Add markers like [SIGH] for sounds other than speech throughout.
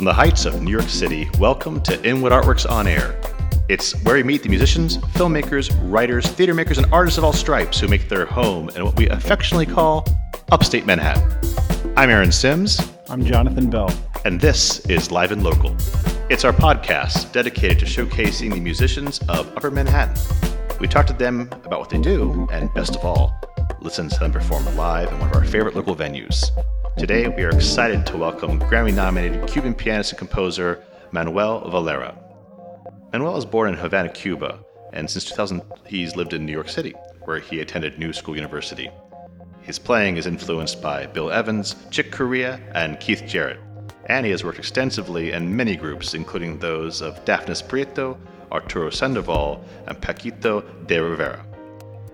From the heights of New York City, welcome to Inwood Artworks On Air. It's where we meet the musicians, filmmakers, writers, theater makers, and artists of all stripes who make their home in what we affectionately call upstate Manhattan. I'm Aaron Sims. I'm Jonathan Bell. And this is Live and Local. It's our podcast dedicated to showcasing the musicians of Upper Manhattan. We talk to them about what they do, and best of all, listen to them perform live in one of our favorite local venues. Today, we are excited to welcome Grammy nominated Cuban pianist and composer Manuel Valera. Manuel was born in Havana, Cuba, and since 2000, he's lived in New York City, where he attended New School University. His playing is influenced by Bill Evans, Chick Corea, and Keith Jarrett, and he has worked extensively in many groups, including those of Dafnis Prieto, Arturo Sandoval, and Paquito D'Rivera.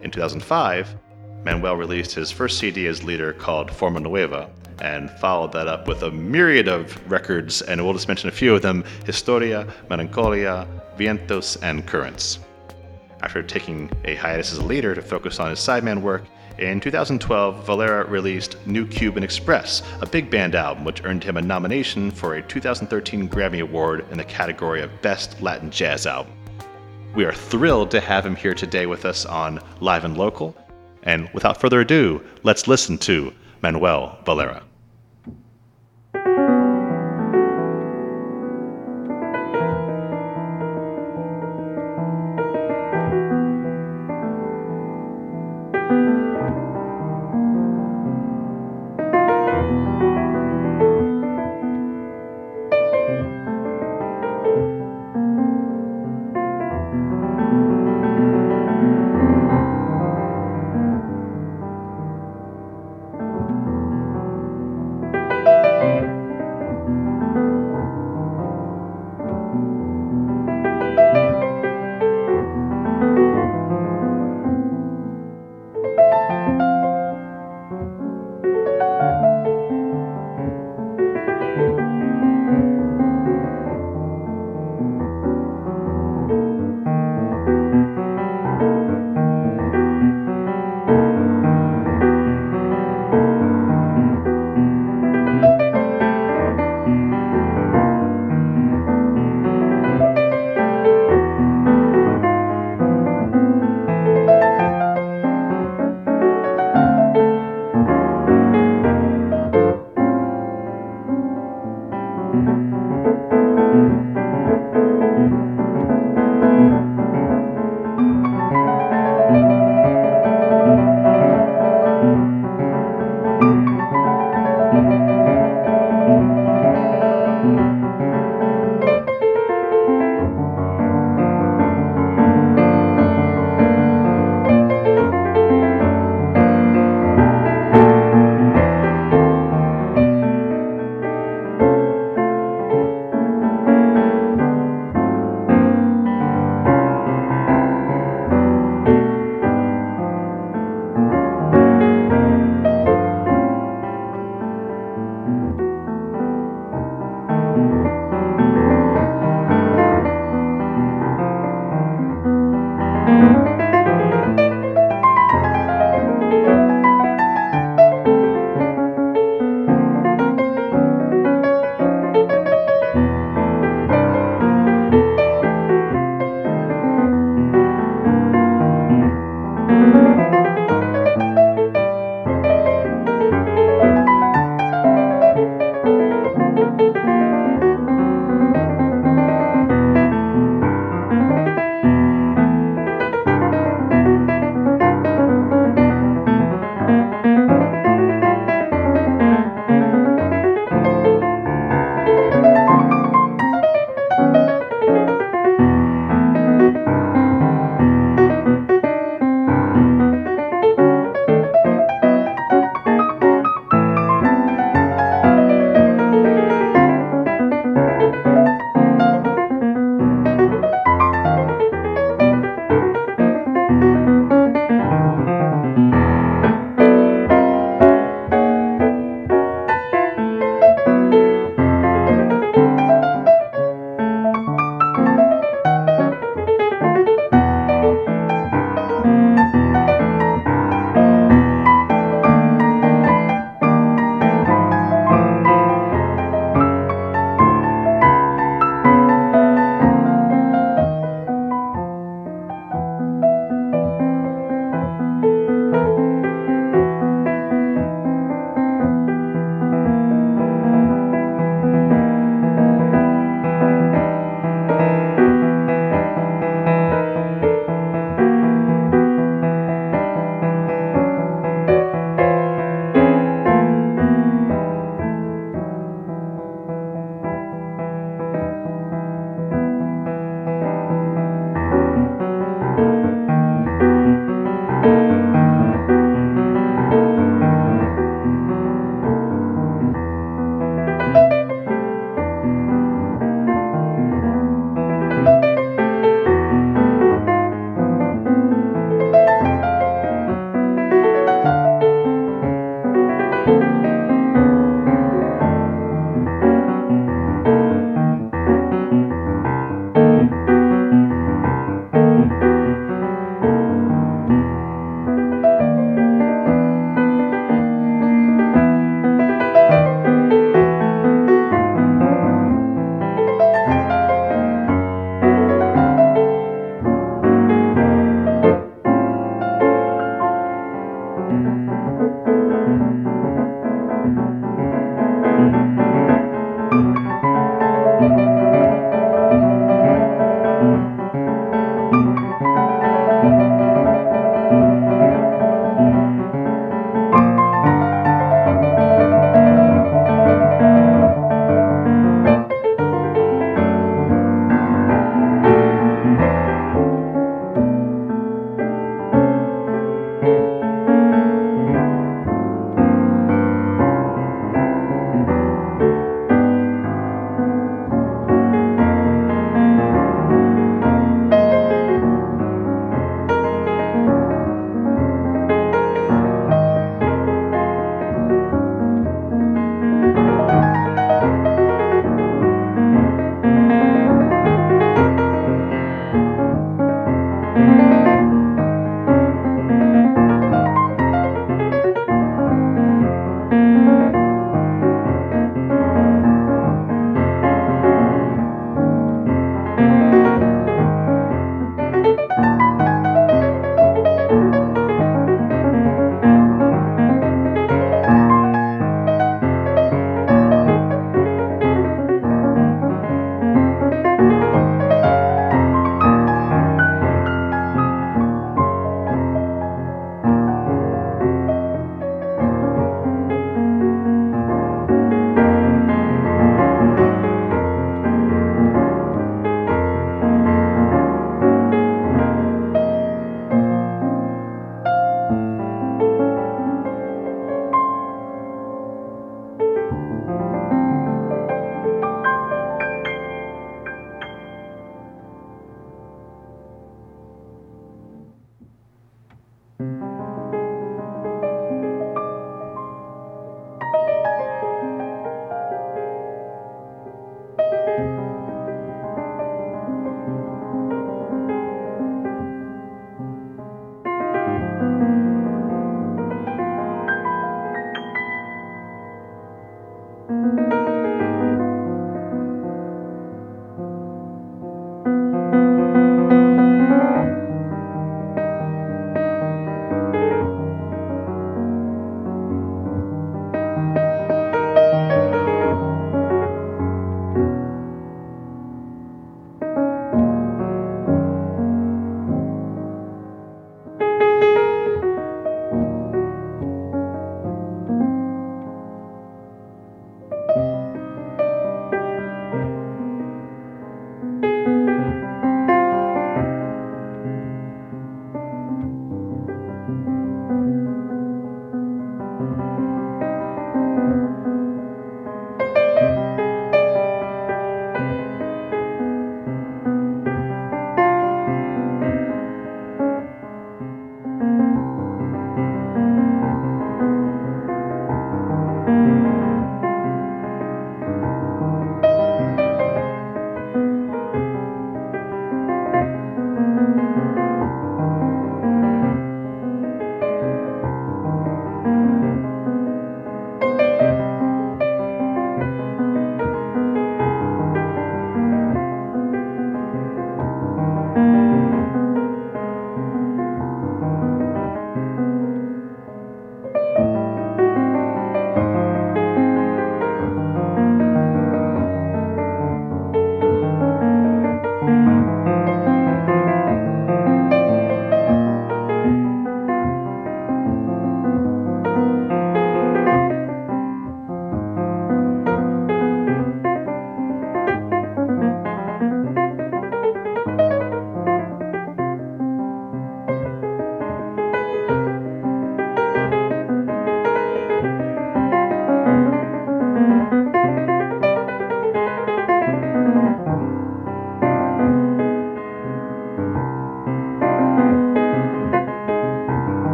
In 2005, Manuel released his first CD as leader called Forma Nueva, and followed that up with a myriad of records, and we'll just mention a few of them Historia, Melancolia, Vientos, and Currents. After taking a hiatus as a leader to focus on his sideman work, in 2012, Valera released New Cuban Express, a big band album which earned him a nomination for a 2013 Grammy Award in the category of Best Latin Jazz Album. We are thrilled to have him here today with us on Live and Local, and without further ado, let's listen to Manuel Valera.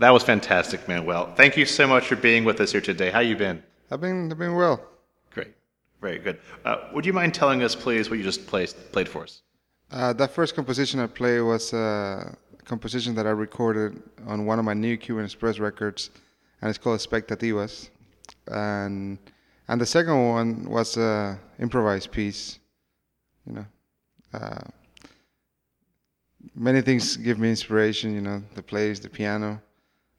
That was fantastic, Manuel. Thank you so much for being with us here today. How you been? I've been I've been well. Great, very good. Uh, would you mind telling us, please, what you just played played for us? Uh, that first composition I played was a composition that I recorded on one of my new Cuban Express records, and it's called Expectativas. And and the second one was an improvised piece. You know, uh, many things give me inspiration. You know, the place, the piano,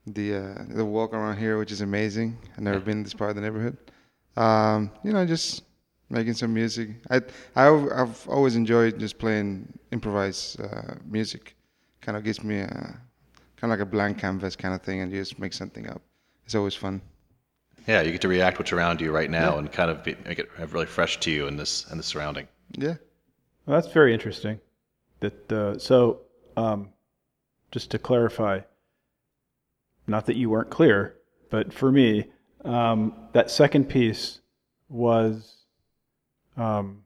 the uh, the walk around here, which is amazing. I've never been in this part of the neighborhood. Um, you know, just making some music. I, I have always enjoyed just playing improvised uh, music. Kind of gives me a kind of like a blank canvas kind of thing, and you just make something up. It's always fun. Yeah, you get to react what's around you right now Yeah. and kind of be, make it really fresh to you in this in the surrounding. Yeah. Well, that's very interesting. That uh, so, um, just to clarify, not that you weren't clear, but for me, um, that second piece was um,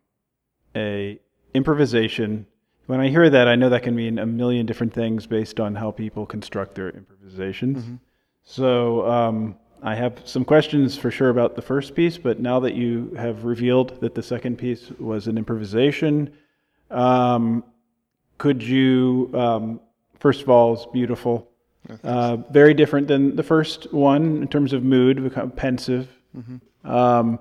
a improvisation. When I hear that, I know that can mean a million different things based on how people construct their improvisations. So um, I have some questions for sure about the first piece, but now that you have revealed that the second piece was an improvisation, um, could you, um, first of all, it's beautiful. Uh, very different than the first one in terms of mood, become pensive. Um,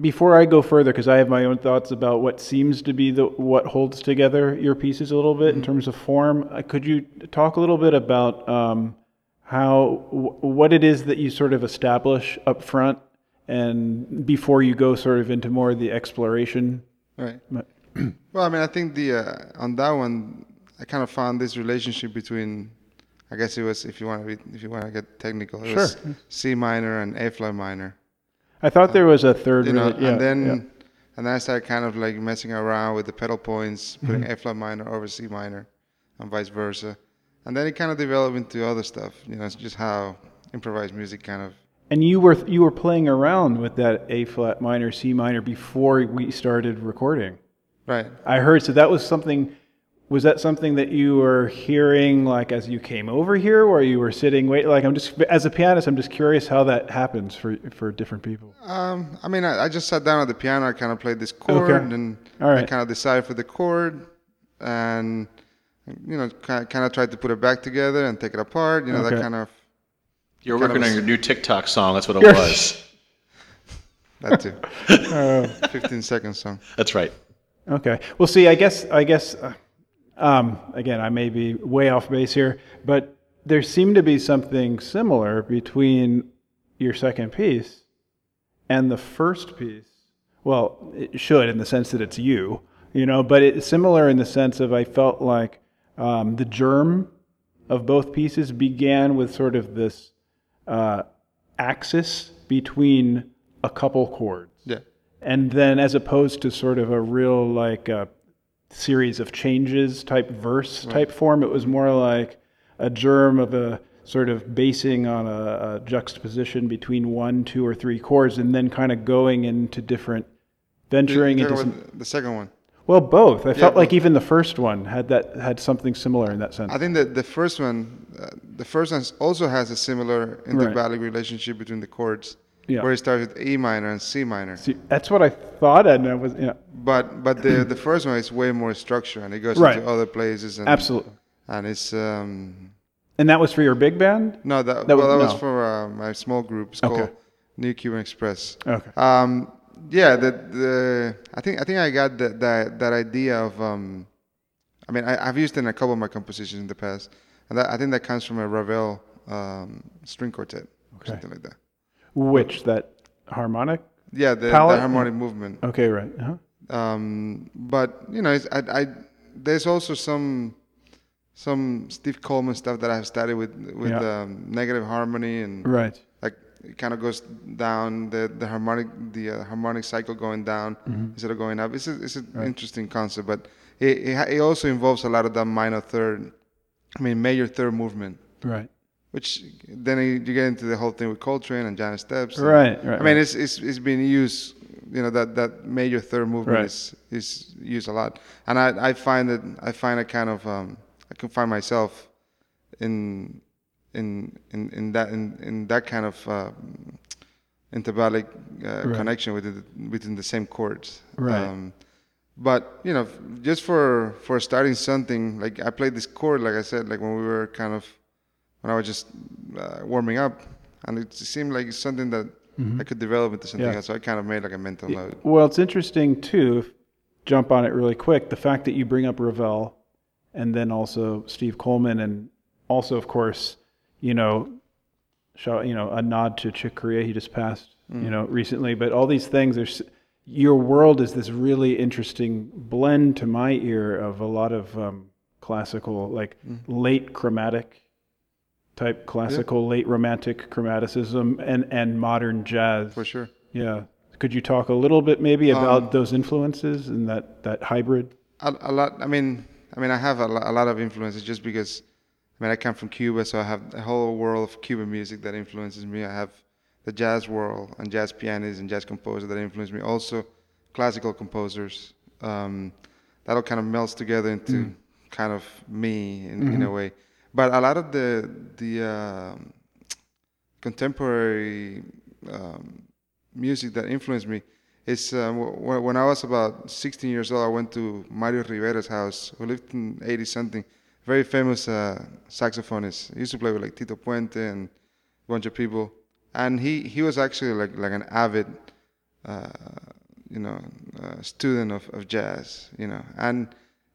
before I go further, because I have my own thoughts about what seems to be the what holds together your pieces a little bit in terms of form, uh, could you talk a little bit about um, how wh- what it is that you sort of establish up front, and before you go sort of into more of the exploration? Right. [CLEARS THROAT] Well, I mean, I think the uh, on that one, I kind of found this relationship between, I guess it was if you want to be, if you want to get technical, it was Sure. C minor and A flat minor. I thought there was a third. you know, really- yeah, and then yeah. and then I started kind of like messing around with the pedal points, putting Mm-hmm. A flat minor over C minor, and vice versa. And then it kind of developed into other stuff. You know, it's just how improvised music kind of. And you were you were playing around with that A flat minor, C minor before we started recording. Right. I heard so that was something. Was that something that you were hearing like as you came over here, or you were sitting wait? Like I'm just as a pianist, I'm just curious how that happens for for different people. Um, I mean, I, I just sat down at the piano. I kind of played this chord, Okay. and All I kind of decided for the chord, and you know, kind of, kind of tried to put it back together and take it apart. You know, that kind of You're Kind working of on your new TikTok song. That's what it was. [LAUGHS] that too. Uh, [LAUGHS] 15 second song. That's right. Okay. Well, see, I guess I guess uh, um, again, I may be way off base here, but there seemed to be something similar between your second piece and the first piece. Well, it should in the sense that it's you, you know, but it's similar in the sense of I felt like um, the germ of both pieces began with sort of this uh, axis between a couple chords Yeah. and then as opposed to sort of a real like uh, series of changes type verse type form. It was more like a germ of a sort of basing on a, a juxtaposition between one two or three chords and then kind of going into different venturing into some the second one. well both. I felt like even the first one had that had something similar in that sense. I think that the first one, uh, the first one also has a similar intervallic relationship between the chords, Yeah. where it starts with E minor and C minor. See, that's what i thought and i was yeah But but the the first one is way more structure and it goes Right. into other places and absolutely and it's um and that was for your big band no that, That well was- that was no. for uh, my small group. It's Okay. called New Cuban Express. okay Um, yeah, the, the I think I think I got that that, that idea of um, I mean I, I've used it in a couple of my compositions in the past, and that, I think that comes from a Ravel um, string quartet or Okay. something like that. Which that harmonic Yeah, the, the harmonic movement. okay right uh-huh. Um, but you know, it's, I, I there's also some some Steve Coleman stuff that I've studied with with Yeah. um, negative harmony and right like it kind of goes down the the harmonic the uh, harmonic cycle going down Mm-hmm. instead of going up. It's a, it's an interesting concept, but it, it it also involves a lot of that minor third, I mean major third movement, right which then you get into the whole thing with Coltrane and Giant Steps. and- Right, right, I mean, it's it's it's been used. You know that that major third movement Right. is is used a lot, and I I find that I find it kind of um I can find myself in in in, in that in, in that kind of um, intervallic uh, Right. connection within the, within the same chords. Right. Um, but you know, just for for starting something, like I played this chord, like I said, like when we were kind of when I was just uh, warming up, and it seemed like it's something that I could develop into something Mm-hmm. Yeah. else. So I kind of made like a mental note. Well, it's interesting too. Jump on it really quick. The fact that you bring up Ravel, and then also Steve Coleman, and also, of course, you know, you know, a nod to Chick Corea. He just passed, you know, recently. But all these things, there's your world is this really interesting blend to my ear of a lot of um, classical, like late chromatic type classical, late romantic chromaticism, and and modern jazz. For sure. Yeah. Could you talk a little bit maybe about Um, those influences and that, that hybrid? a, a lot. I mean, I mean, I have a, a lot of influences just because. I mean, I come from Cuba, so I have a whole world of Cuban music that influences me. I have the jazz world and jazz pianists and jazz composers that influence me. Also, classical composers. Um, that all kind of melts together into kind of me in, in a way. But a lot of the the um contemporary um, music that influenced me is um, w- when I was about 16 years old. I went to Mario Rivera's house, who lived in 80 something, very famous uh, saxophonist. He used to play with like Tito Puente and a bunch of people, and he he was actually like like an avid, uh, you know, uh, student of, of jazz, you know, and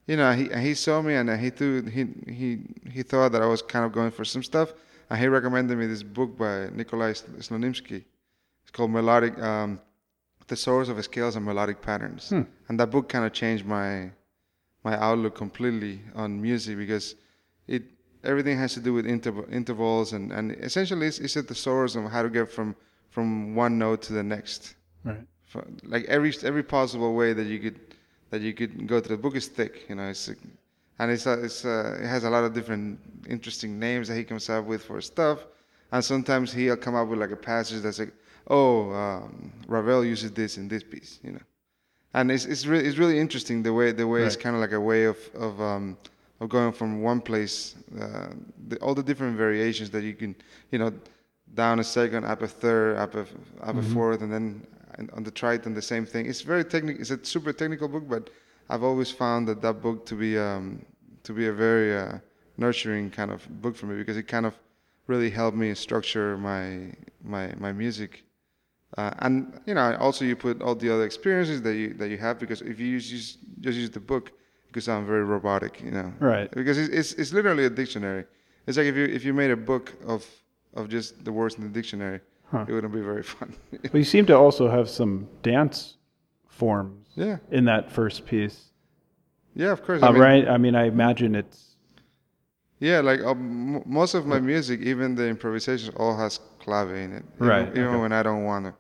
you know he he saw me and he threw he he he thought that I was kind of going for some stuff, and he recommended me this book by Nikolai Slonimsky. It's called Melodic um, Thesaurus of Scales and Melodic Patterns. And that book kind of changed my my outlook completely on music because it everything has to do with interv- intervals and, and essentially it's, it's at the source of how to get from from one note to the next Right. for, like every every possible way that you could that you could go to the book is thick you know it's and it's it's uh, it has a lot of different interesting names that he comes up with for stuff. And sometimes he'll come up with like a passage that's like oh um, Ravel uses this in this piece you know. And it's it's really it's really interesting the way the way it's kind of like a way of of um of going from one place uh, the, all the different variations that you can you know down a second up a third up a up a fourth and then and on the tritone the same thing it's very technical it's a super technical book but I've always found that that book to be um to be a very uh, nurturing kind of book for me because it kind of really helped me structure my my my music uh, and you know, also you put all the other experiences that you that you have because if you use, use just use the book, it could sound very robotic, you know. Right. Because it's, it's it's literally a dictionary. It's like if you if you made a book of of just the words in the dictionary, Huh. it wouldn't be very fun. But you seem to also have some dance forms yeah, in that first piece. yeah, of course. I Uh, mean, right? I mean, I imagine it's Yeah, like um, m- most of my music, even the improvisations, all has clave in it. Even- Right, Even okay. when I don't want to,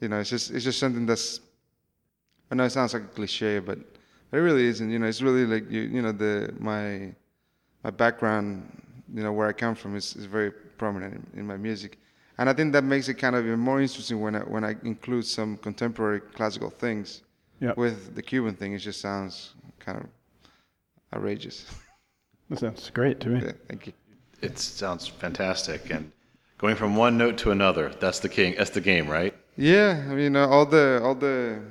you know, it's just it's just something that's. I know it sounds like a cliche, but it really isn't. You know, it's really like you you know the my my background, you know, where I come from is, is very prominent in, in my music, and I think that makes it kind of even more interesting when I when I include some contemporary classical things yeah. with the Cuban thing. It just sounds kind of outrageous. [LAUGHS] That sounds great to me. yeah, thank you. It sounds fantastic. And going from one note to another, that's the king. That's the game, right? Yeah, I mean uh, all the all the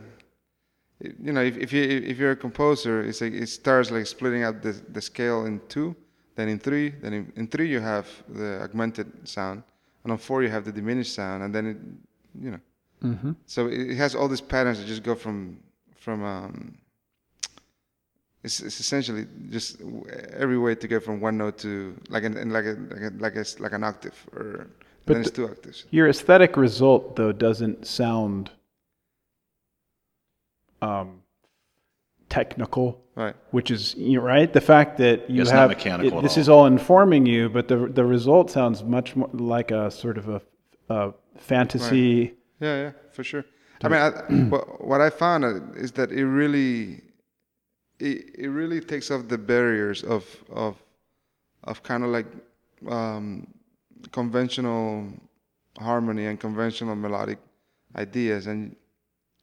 you know if, if you if you're a composer, it's like it starts like splitting up the the scale in two, then in three, then in, in three you have the augmented sound, and on four you have the diminished sound, and then it you know Mm-hmm. so it has all these patterns that just go from from um. It's, it's essentially just every way to get from one note to like an like a like a, like, a, like an octave or But then it's two octaves. Your aesthetic result, though, doesn't sound um, technical. Right. which is you know, right. The fact that you It's not have mechanical at this all. is all informing you, but the the result sounds much more like a sort of a, a fantasy. Yeah, yeah, for sure. I mean, I, [CLEARS THROAT] what, what I found uh, is that it really, it, it really takes off the barriers of of of kind of like um, conventional harmony and conventional melodic ideas, and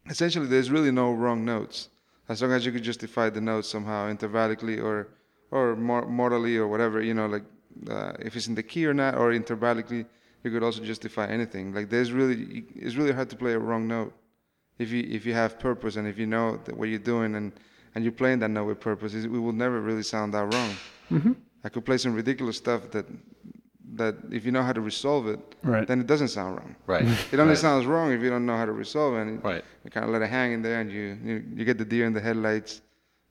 essentially, there's really no wrong notes as long as you could justify the note somehow intervallically or or mor- morally or whatever. You know, like uh, if it's in the key or not, or intervallically. You could also justify anything. Like there's really, it's really hard to play a wrong note if you if you have purpose and if you know that what you're doing and and you're playing that note with purpose, it will never really sound that wrong. Mm-hmm. I could play some ridiculous stuff that that if you know how to resolve it, Right. then it doesn't sound wrong. Right. It only right. sounds wrong if you don't know how to resolve it. And Right. You kind of let it hang in there, and you you, you get the deer in the headlights.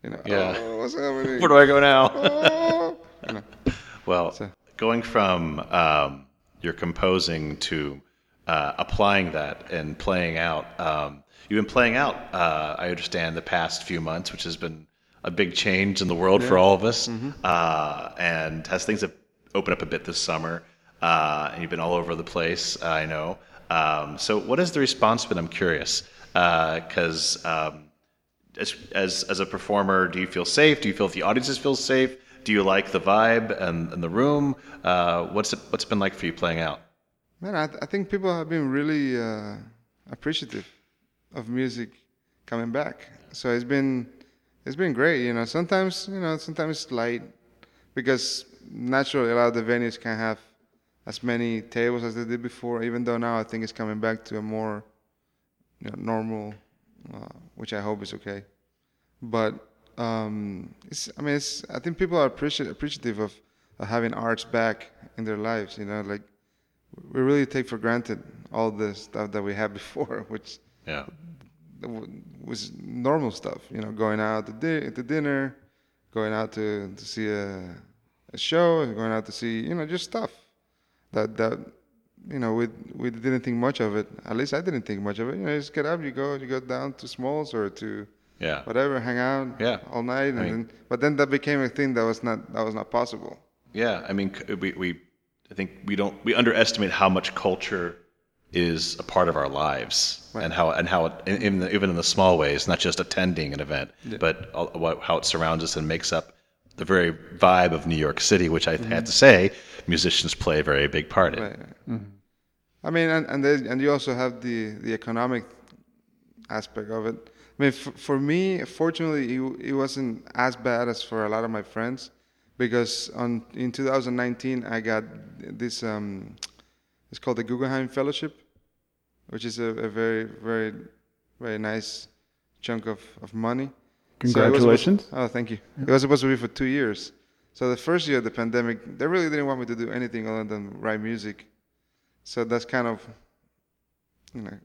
You know, Yeah. oh, what's happening? [LAUGHS] Where do I go now? oh. [LAUGHS] You know, Well, So- going from um, your composing to uh, applying that and playing out, um, you've been playing out, uh, I understand, the past few months, which has been a big change in the world for all of us. Uh, and as things have opened up a bit this summer, uh, and you've been all over the place, I know. Um, so, what has the response been? I'm curious. Because um, as, as as a performer, do you feel safe? Do you feel the audiences feel safe? Do you like the vibe and, and the room? Uh, what's it what's it been like for you playing out? man, I, I think people have been really uh, appreciative of music coming back. So it's been it's been great. You know, sometimes you know sometimes it's light because naturally a lot of the venues can't have as many tables as they did before. Even though now I think it's coming back to a more you know, normal, uh, which I hope is okay. But um, it's I mean it's I think people are appreci- appreciative of, of having arts back in their lives. You know, like we really take for granted all the stuff that we had before, [LAUGHS] which Yeah, was normal stuff. You know, going out to, di- to dinner, going out to, to see a, a show, going out to see you know just stuff that that you know we we didn't think much of it. At least I didn't think much of it. You know, you just get up, you go, you go down to Smalls or to yeah, whatever, hang out Yeah. all night, and I mean- then, but then that became a thing that was not that was not possible. yeah. I mean, we we I think we don't we underestimate how much culture is a part of our lives and how and how it, in, in the, even in the small ways, not just attending an event, but all, what, how it surrounds us and makes up the very vibe of New York City, which I had to say, musicians play a very big part in. Right. I mean, and and, there's, and you also have the the economic aspect of it. I mean, for, for me, fortunately, it, it wasn't as bad as for a lot of my friends, because on in 2019 I got this. Um, it's called the Guggenheim Fellowship, which is a, a very very very nice chunk of, of money. So was Congratulations. oh, thank you. It was supposed to be for two years. So the first year of the pandemic, they really didn't want me to do anything other than write music. So that's kind of, you know,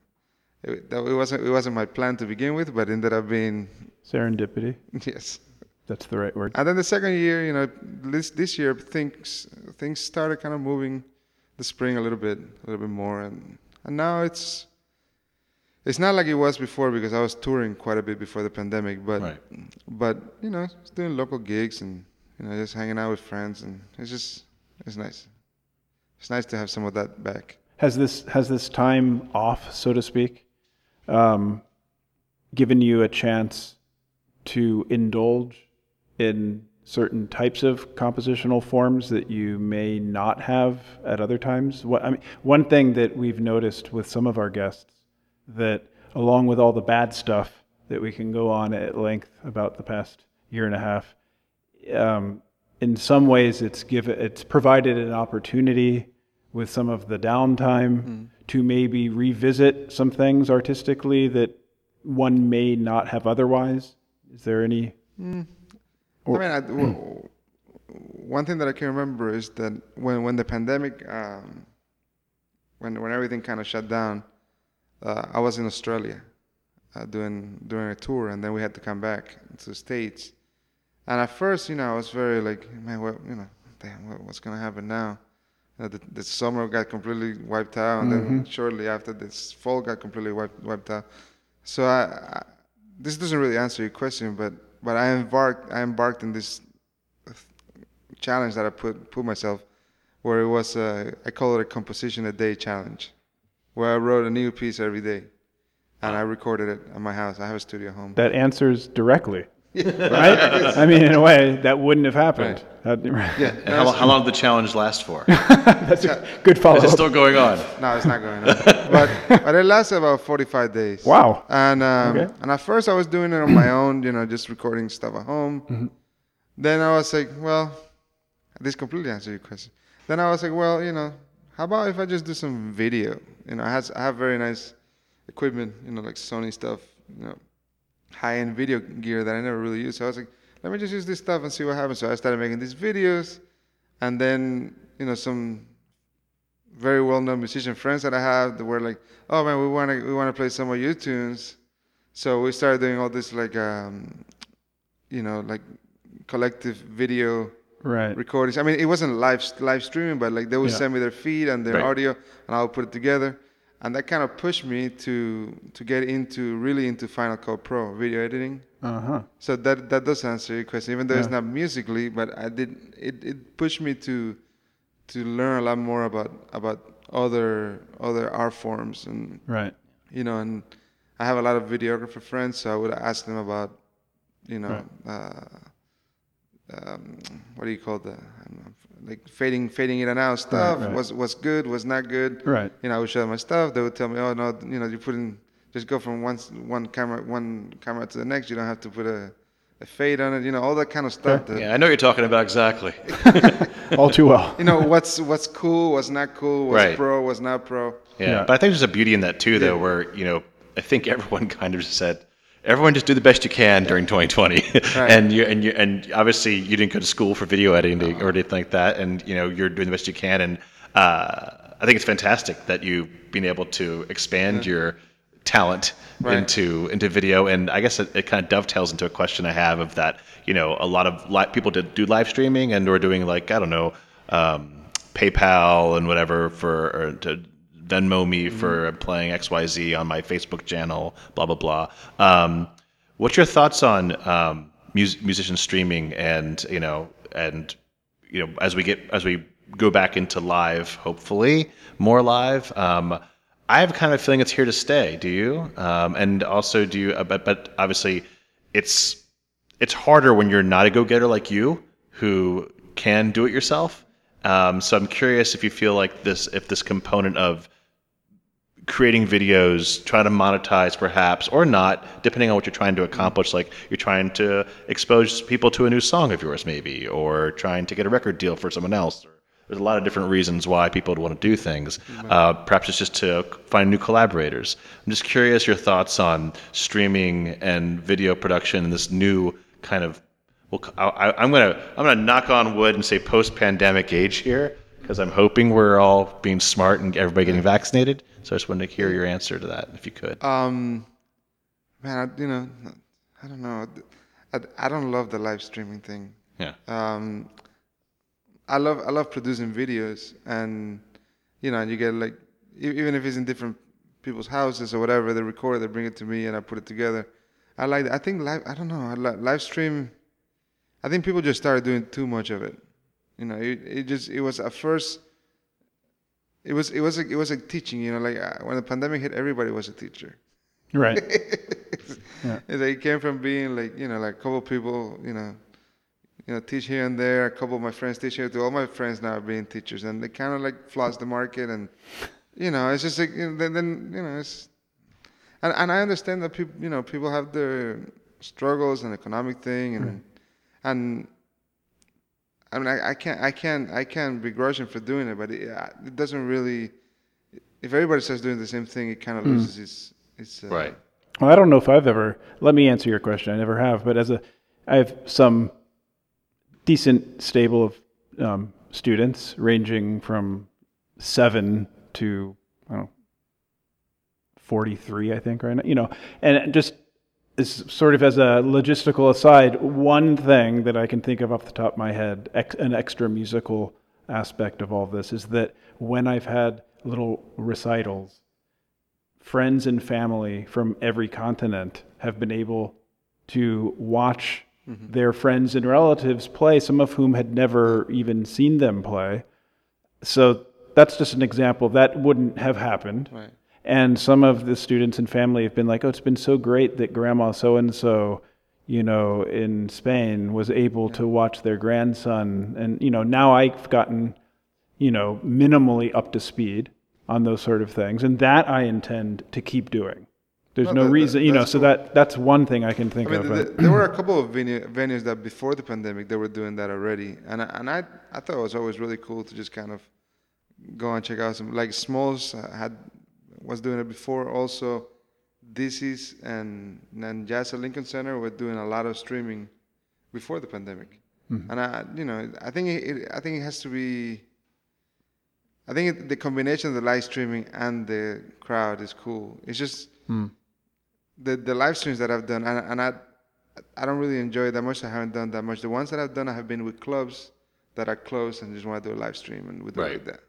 it, that, it wasn't it wasn't my plan to begin with, but ended up being Serendipity. [LAUGHS] yes. That's the right word. And then the second year, you know, this this year things things started kind of moving, the spring a little bit, a little bit more, and and now it's it's not like it was before because I was touring quite a bit before the pandemic, but Right. but you know, just doing local gigs and you know just hanging out with friends, and it's just it's nice. It's nice to have some of that back. Has this has this time off, so to speak, um, given you a chance to indulge in certain types of compositional forms that you may not have at other times? What I mean, one thing that we've noticed with some of our guests that, along with all the bad stuff that we can go on at length about the past year and a half, um, in some ways it's given it's provided an opportunity with some of the downtime to maybe revisit some things artistically that one may not have otherwise. Is there any? I mean, I, one thing that I can remember is that when when the pandemic, um, when when everything kind of shut down, uh, I was in Australia, uh, doing doing a tour, and then we had to come back to the states. And at first, you know, I was very like, man, what, you know, damn, what, what's gonna happen now? You know, the, the summer got completely wiped out, and then shortly after, this fall got completely wiped wiped out. So I, I this doesn't really answer your question, but but I embarked I embarked in this challenge that I put put myself, where it was a, I call it a composition a day challenge, where I wrote a new piece every day, and I recorded it at my house. I have a studio at home. That answers directly. [LAUGHS] right? I mean, in a way, that wouldn't have happened. That- Yeah, And how, how long did the challenge last for? [LAUGHS] That's a good follow Is it still going on? no, it's not going on. but but it lasted about 45 days. Wow. And um, Okay. and at first I was doing it on my own, you know, just recording stuff at home. Mm-hmm. Then I was like, well, this completely answers your question. Then I was like, well, you know, how about if I just do some video? You know, I have I have very nice equipment, you know, like Sony stuff, you know, high end video gear that I never really use. So I was like, let me just use this stuff and see what happens. So I started making these videos, and then you know some very well known musician friends that I have that were like, oh man, we want to we want to play some of your tunes. So we started doing all this like um, you know like collective video Right. recordings. I mean, it wasn't live live streaming, but like they would Yeah. send me their feed and their Right. audio, and I would put it together, and that kind of pushed me to to get into really into Final Cut Pro video editing. Uh huh. So that that does answer your question, even though it's not musically, but I did it it pushed me to to learn a lot more about about other other art forms and Right. you know and I have a lot of videographer friends, so I would ask them about you know uh, um, what do you call the like fading fading in and out stuff right. was was good was not good Right. you know I would show them my stuff they would tell me oh no you know you put in just go from one one camera one camera to the next you don't have to put a, a fade on it you know all that kind of stuff that, Yeah, I know what you're talking about exactly. [LAUGHS] All too well. you know what's what's cool what's not cool what's Right. pro what's not pro Yeah. Yeah. But I think there's a beauty in that too, though, where, you know, I think everyone [LAUGHS] kind of said, everyone just do the best you can during 2020. [LAUGHS] and you and you and obviously you didn't go to school for video editing or anything like that. And, you know, you're doing the best you can. And uh, I think it's fantastic that you've been able to expand your talent Right. into into video. And I guess it, it kind of dovetails into a question I have of that, you know, a lot of li- people did do live streaming and we're doing like, I don't know, um, PayPal and whatever for or to Venmo me for playing XYZ on my Facebook channel, blah blah blah. Um, what's your thoughts on um, mus- musician streaming and you know and you know as we get as we go back into live, hopefully more live. Um, I have kind of a feeling it's here to stay. Do you? Um, and also, do you? uh, But but obviously, it's it's harder when you're not a go-getter like you who can do it yourself. Um, so I'm curious if you feel like this, if this component of creating videos, trying to monetize perhaps or not, depending on what you're trying to accomplish. Like you're trying to expose people to a new song of yours, maybe, or trying to get a record deal for someone else. There's a lot of different reasons why people would want to do things. Uh, perhaps it's just to find new collaborators. I'm just curious your thoughts on streaming and video production and this new kind of. Well, I, I- I'm gonna I'm gonna knock on wood and say post-pandemic age here because I'm hoping we're all being smart and everybody getting vaccinated. So I just wanted to hear your answer to that, if you could. Um, man, I, you know, I don't know. I, I don't love the live streaming thing. Yeah. Um, I love I love producing videos, and you know, you get like even if it's in different people's houses or whatever, they record, they bring it to me, and I put it together. I like. I think live. I don't know. I li- live stream. I think people just started doing too much of it. You know, it, it just it was at first. It was it was like, it was a teaching. You know, like uh, when the pandemic hit, everybody was a teacher. Right. [LAUGHS] Like it came from being like you know like a couple people you know you know teach here and there. A couple of my friends teach here. To all my friends now are being teachers, and they kind of like floss the market, and you know it's just like you know, then, then you know it's and and I understand that people you know people have their struggles and economic thing and and. I mean, I, I can't, I can't, I can't begrudge him for doing it, but it, it doesn't really. If everybody starts doing the same thing, it kind of loses its, its. Uh, Right. Well, I don't know if I've ever. Let me answer your question. I never have, but as a, I have some decent stable of um, students, ranging from seven to I don't know, forty-three, I think, right now. You know, and just as sort of as a logistical aside, one thing that I can think of off the top of my head, ex- an extra musical aspect of all this, is that when I've had little recitals friends and family from every continent have been able to watch mm-hmm. their friends and relatives play, some of whom had never even seen them play. So that's just an example. That wouldn't have happened. Right. And some of the students and family have been like, oh, it's been so great that grandma so and so, you know, in Spain was able to watch their grandson. And, you know, now I've gotten, you know, minimally up to speed on those sort of things. And that I intend to keep doing. There's No, no that- that- reason, you know. that's So that that's one thing I can think I mean, of. th- uh, there were a couple of venu- venues that before the pandemic they were doing that already, and I, and I I thought it was always really cool to just kind of go and check out some like Smalls had was doing it before. Also, Dizzy's and and Jazz at Lincoln Center were doing a lot of streaming before the pandemic, mm-hmm. and I you know I think it, it I think it has to be. I think it, the combination of the live streaming and the crowd is cool. It's just mm. the the live streams that I've done, and, and I I don't really enjoy it that much. I haven't done that much. The ones that I've done, I have been with clubs that are closed and just want to do a live stream, and we do Right. like that.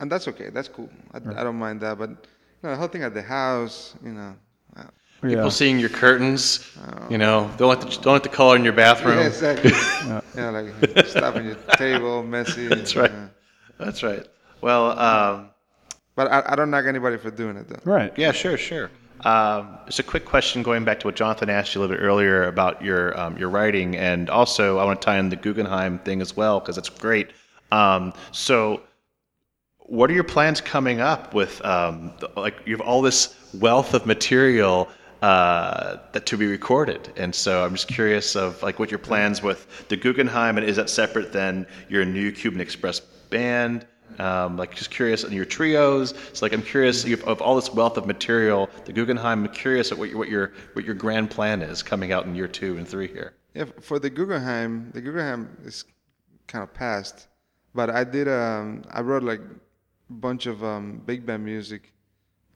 And that's okay. That's cool. I, I don't mind that. But you know, the whole thing at the house, you know. uh, yeah. People seeing your curtains, you know, don't let the, don't let the color in your bathroom. [LAUGHS] Yeah, exactly. [LAUGHS] yeah, like [LAUGHS] stuff on your table, messy. That's right. yeah. That's right. Well, um, But I, I don't knock anybody for doing it though. right. yeah, sure, sure. Um, just a quick question going back to what Jonathan asked you a little bit earlier about your um, your writing, and also I want to tie in the Guggenheim thing as well because it's great. Um, so, what are your plans coming up with? Um, like you have all this wealth of material uh, that to be recorded, and so I'm just curious of like what your plans with the Guggenheim, and is that separate than your new Cuban Express band? Um, like just curious on your trios. So like I'm curious you of all this wealth of material, the Guggenheim. I'm curious at what your what your what your grand plan is coming out in year two and three here. Yeah, for the Guggenheim, the Guggenheim is kind of past, but I did um I wrote like bunch of um big band music,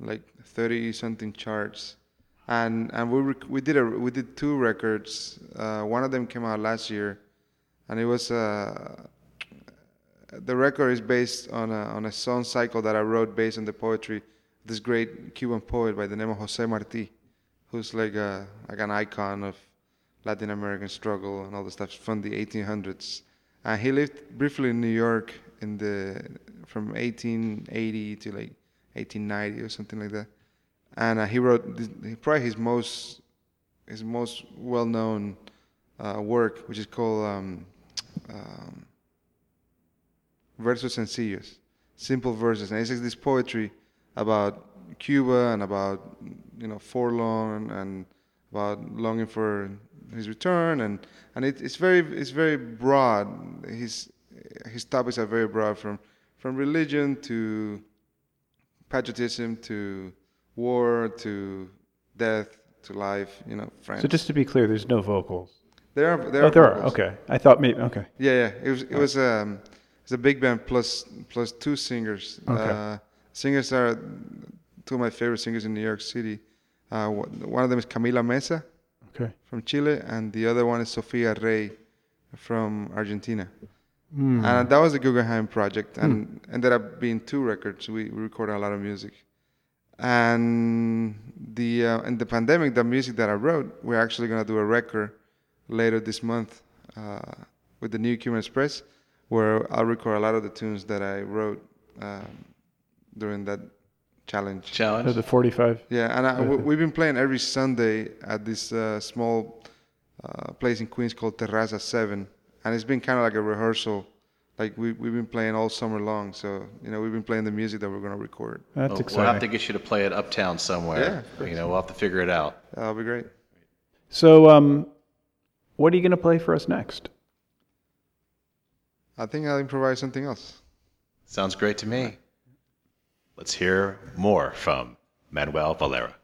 like 30 something charts, and and we rec- we did a we did two records. Uh, one of them came out last year, and it was uh the record is based on a on a song cycle that I wrote based on the poetry of this great Cuban poet by the name of Jose Marti, who's like a like an icon of Latin American struggle and all the stuff from the 1800s. And he lived briefly in New York in the from 1880 to like 1890 or something like that. And uh, he wrote this, probably his most his most well-known uh, work, which is called um, um, Versos Sencillos, simple verses. And it's like this poetry about Cuba and about you know forlorn and about longing for his return and and it, it's very it's very broad. His his topics are very broad from from religion to patriotism to war to death to life. You know, friends. So just to be clear, there's no vocals. there are there Oh, are there are. Okay. I thought maybe. Okay. Yeah, yeah. It was it was um it's a big band plus plus two singers. Okay. Uh, singers are two of my favorite singers in New York City. Uh, one one of them is Camila Meza Okay. from Chile, and the other one is Sofia Rey from Argentina. Hmm. And that was the Guggenheim project, and ended up being two records. We, we recorded a lot of music, and the uh, in the pandemic, the music that I wrote, we're actually gonna do a record later this month uh, with the new Cuban Express, where I'll record a lot of the tunes that I wrote um, during that challenge. So Challenge. the 45. Yeah, and I, we, we've been playing every Sunday at this uh, small uh, place in Queens called Terraza Seven, and it's been kind of like a rehearsal. Like we we've been playing all summer long, so you know we've been playing the music that we're gonna record. That's Well, exciting. we'll have to get you to play it uptown somewhere. Yeah, you know, we'll have to figure it out. That'll be great. So, um, what are you going to play for us next? I think I'll improvise something else. Sounds great to me. Let's hear more from Manuel Valera.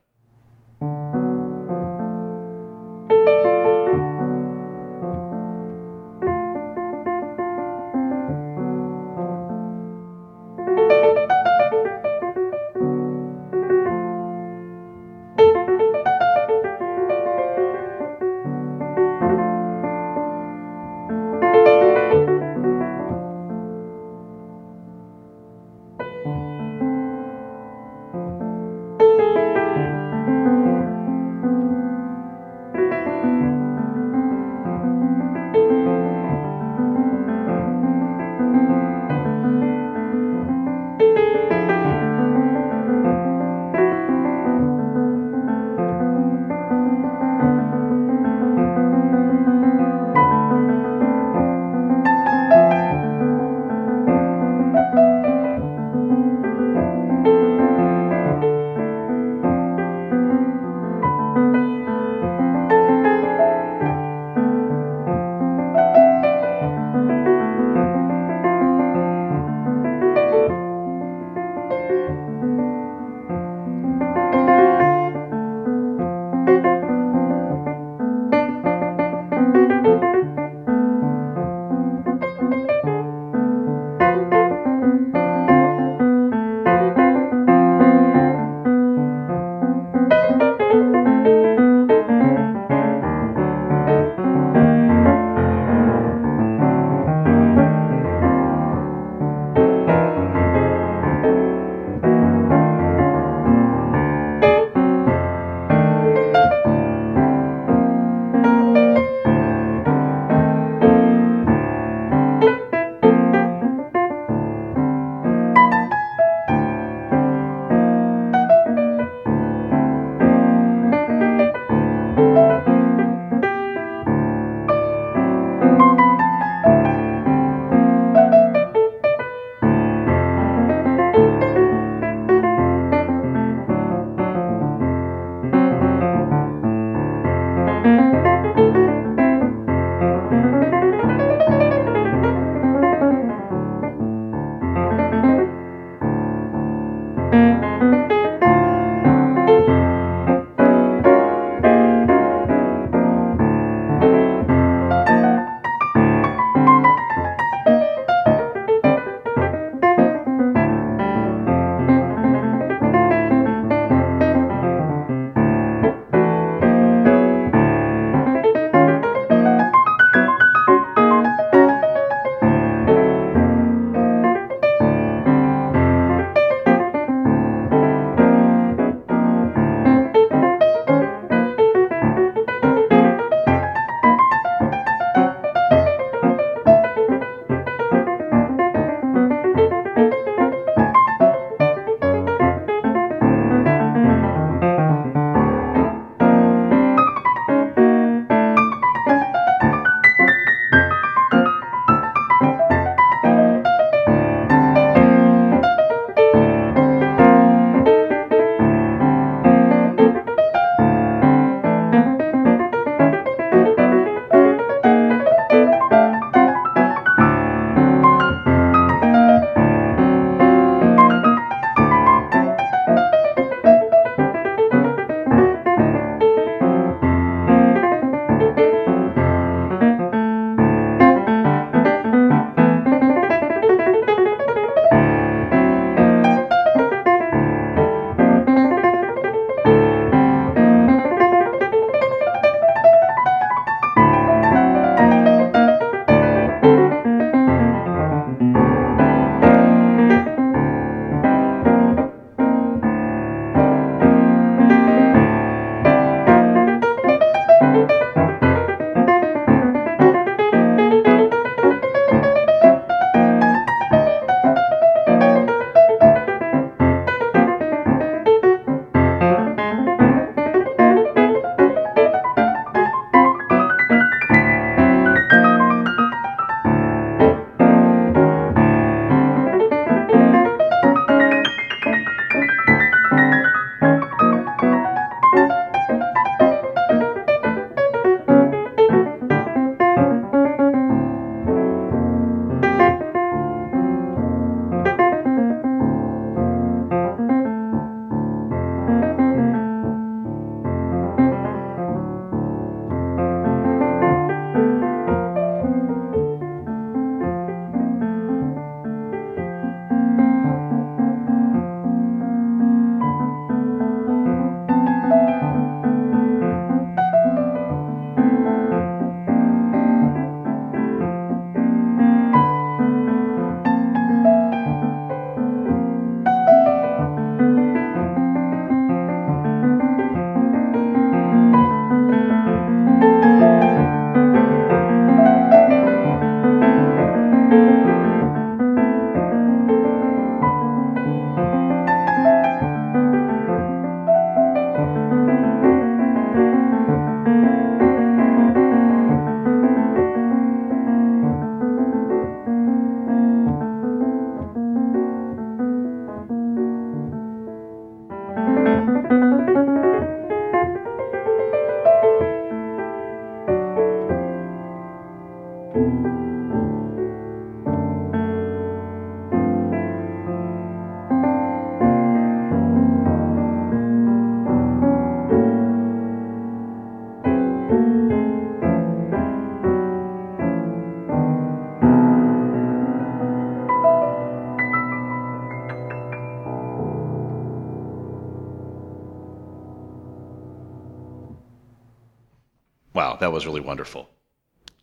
Was really wonderful.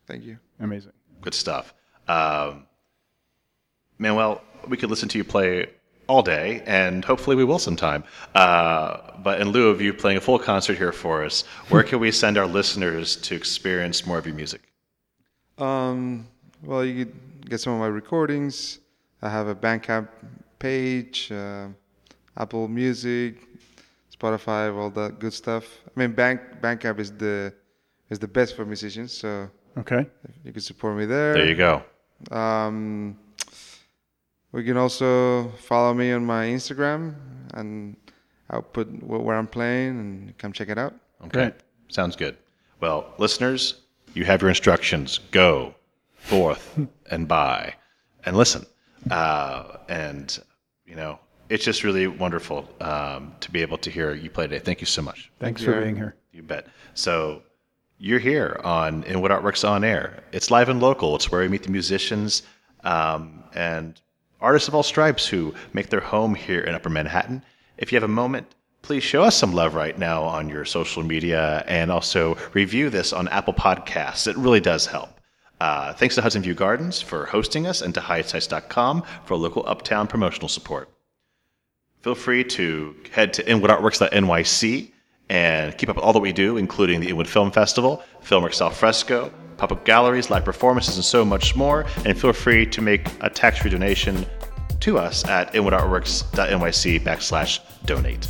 Thank you. Amazing. Good stuff. Um, Manuel, we could listen to you play all day, and hopefully we will sometime. Uh, but in lieu of you playing a full concert here for us, where can we send our listeners to experience more of your music? Um, well, you could get some of my recordings. I have a Bandcamp page, uh, Apple Music, Spotify, all that good stuff. I mean, Bank Bandcamp is the is the best for musicians, so Okay. you can support me there. There you go. Um, we can also follow me on my Instagram, and I'll put where I'm playing, and come check it out. Okay. Great. Sounds good. Well, listeners, you have your instructions. Go forth [LAUGHS] and buy and listen. Uh, and, you know, it's just really wonderful um, to be able to hear you play today. Thank you so much. Thanks you. for being here. You bet. So you're here on Inwood Artworks on Air. It's live and local. It's where we meet the musicians um, and artists of all stripes who make their home here in Upper Manhattan. If you have a moment, please show us some love right now on your social media and also review this on Apple Podcasts. It really does help. Uh, thanks to Hudson View Gardens for hosting us and to HighSites.com for local uptown promotional support feel free to head to inwoodartworks.nyc and keep up with all that we do, including the Inwood Film Festival, Filmworks Al Fresco, pop-up galleries, live performances, and so much more. And feel free to make a tax-free donation to us at inwoodartworks.nyc backslash donate.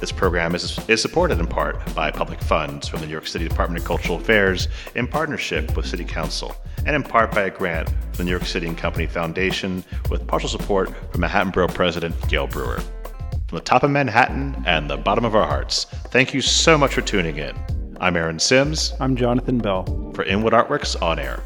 This program is, is supported in part by public funds from the New York City Department of Cultural Affairs in partnership with City Council, and in part by a grant from the New York City and Company Foundation with partial support from Manhattan Borough President Gale Brewer. From the top of Manhattan and the bottom of our hearts, thank you so much for tuning in. I'm Aaron Sims I'm Jonathan Bell. for Inwood Artworks On Air.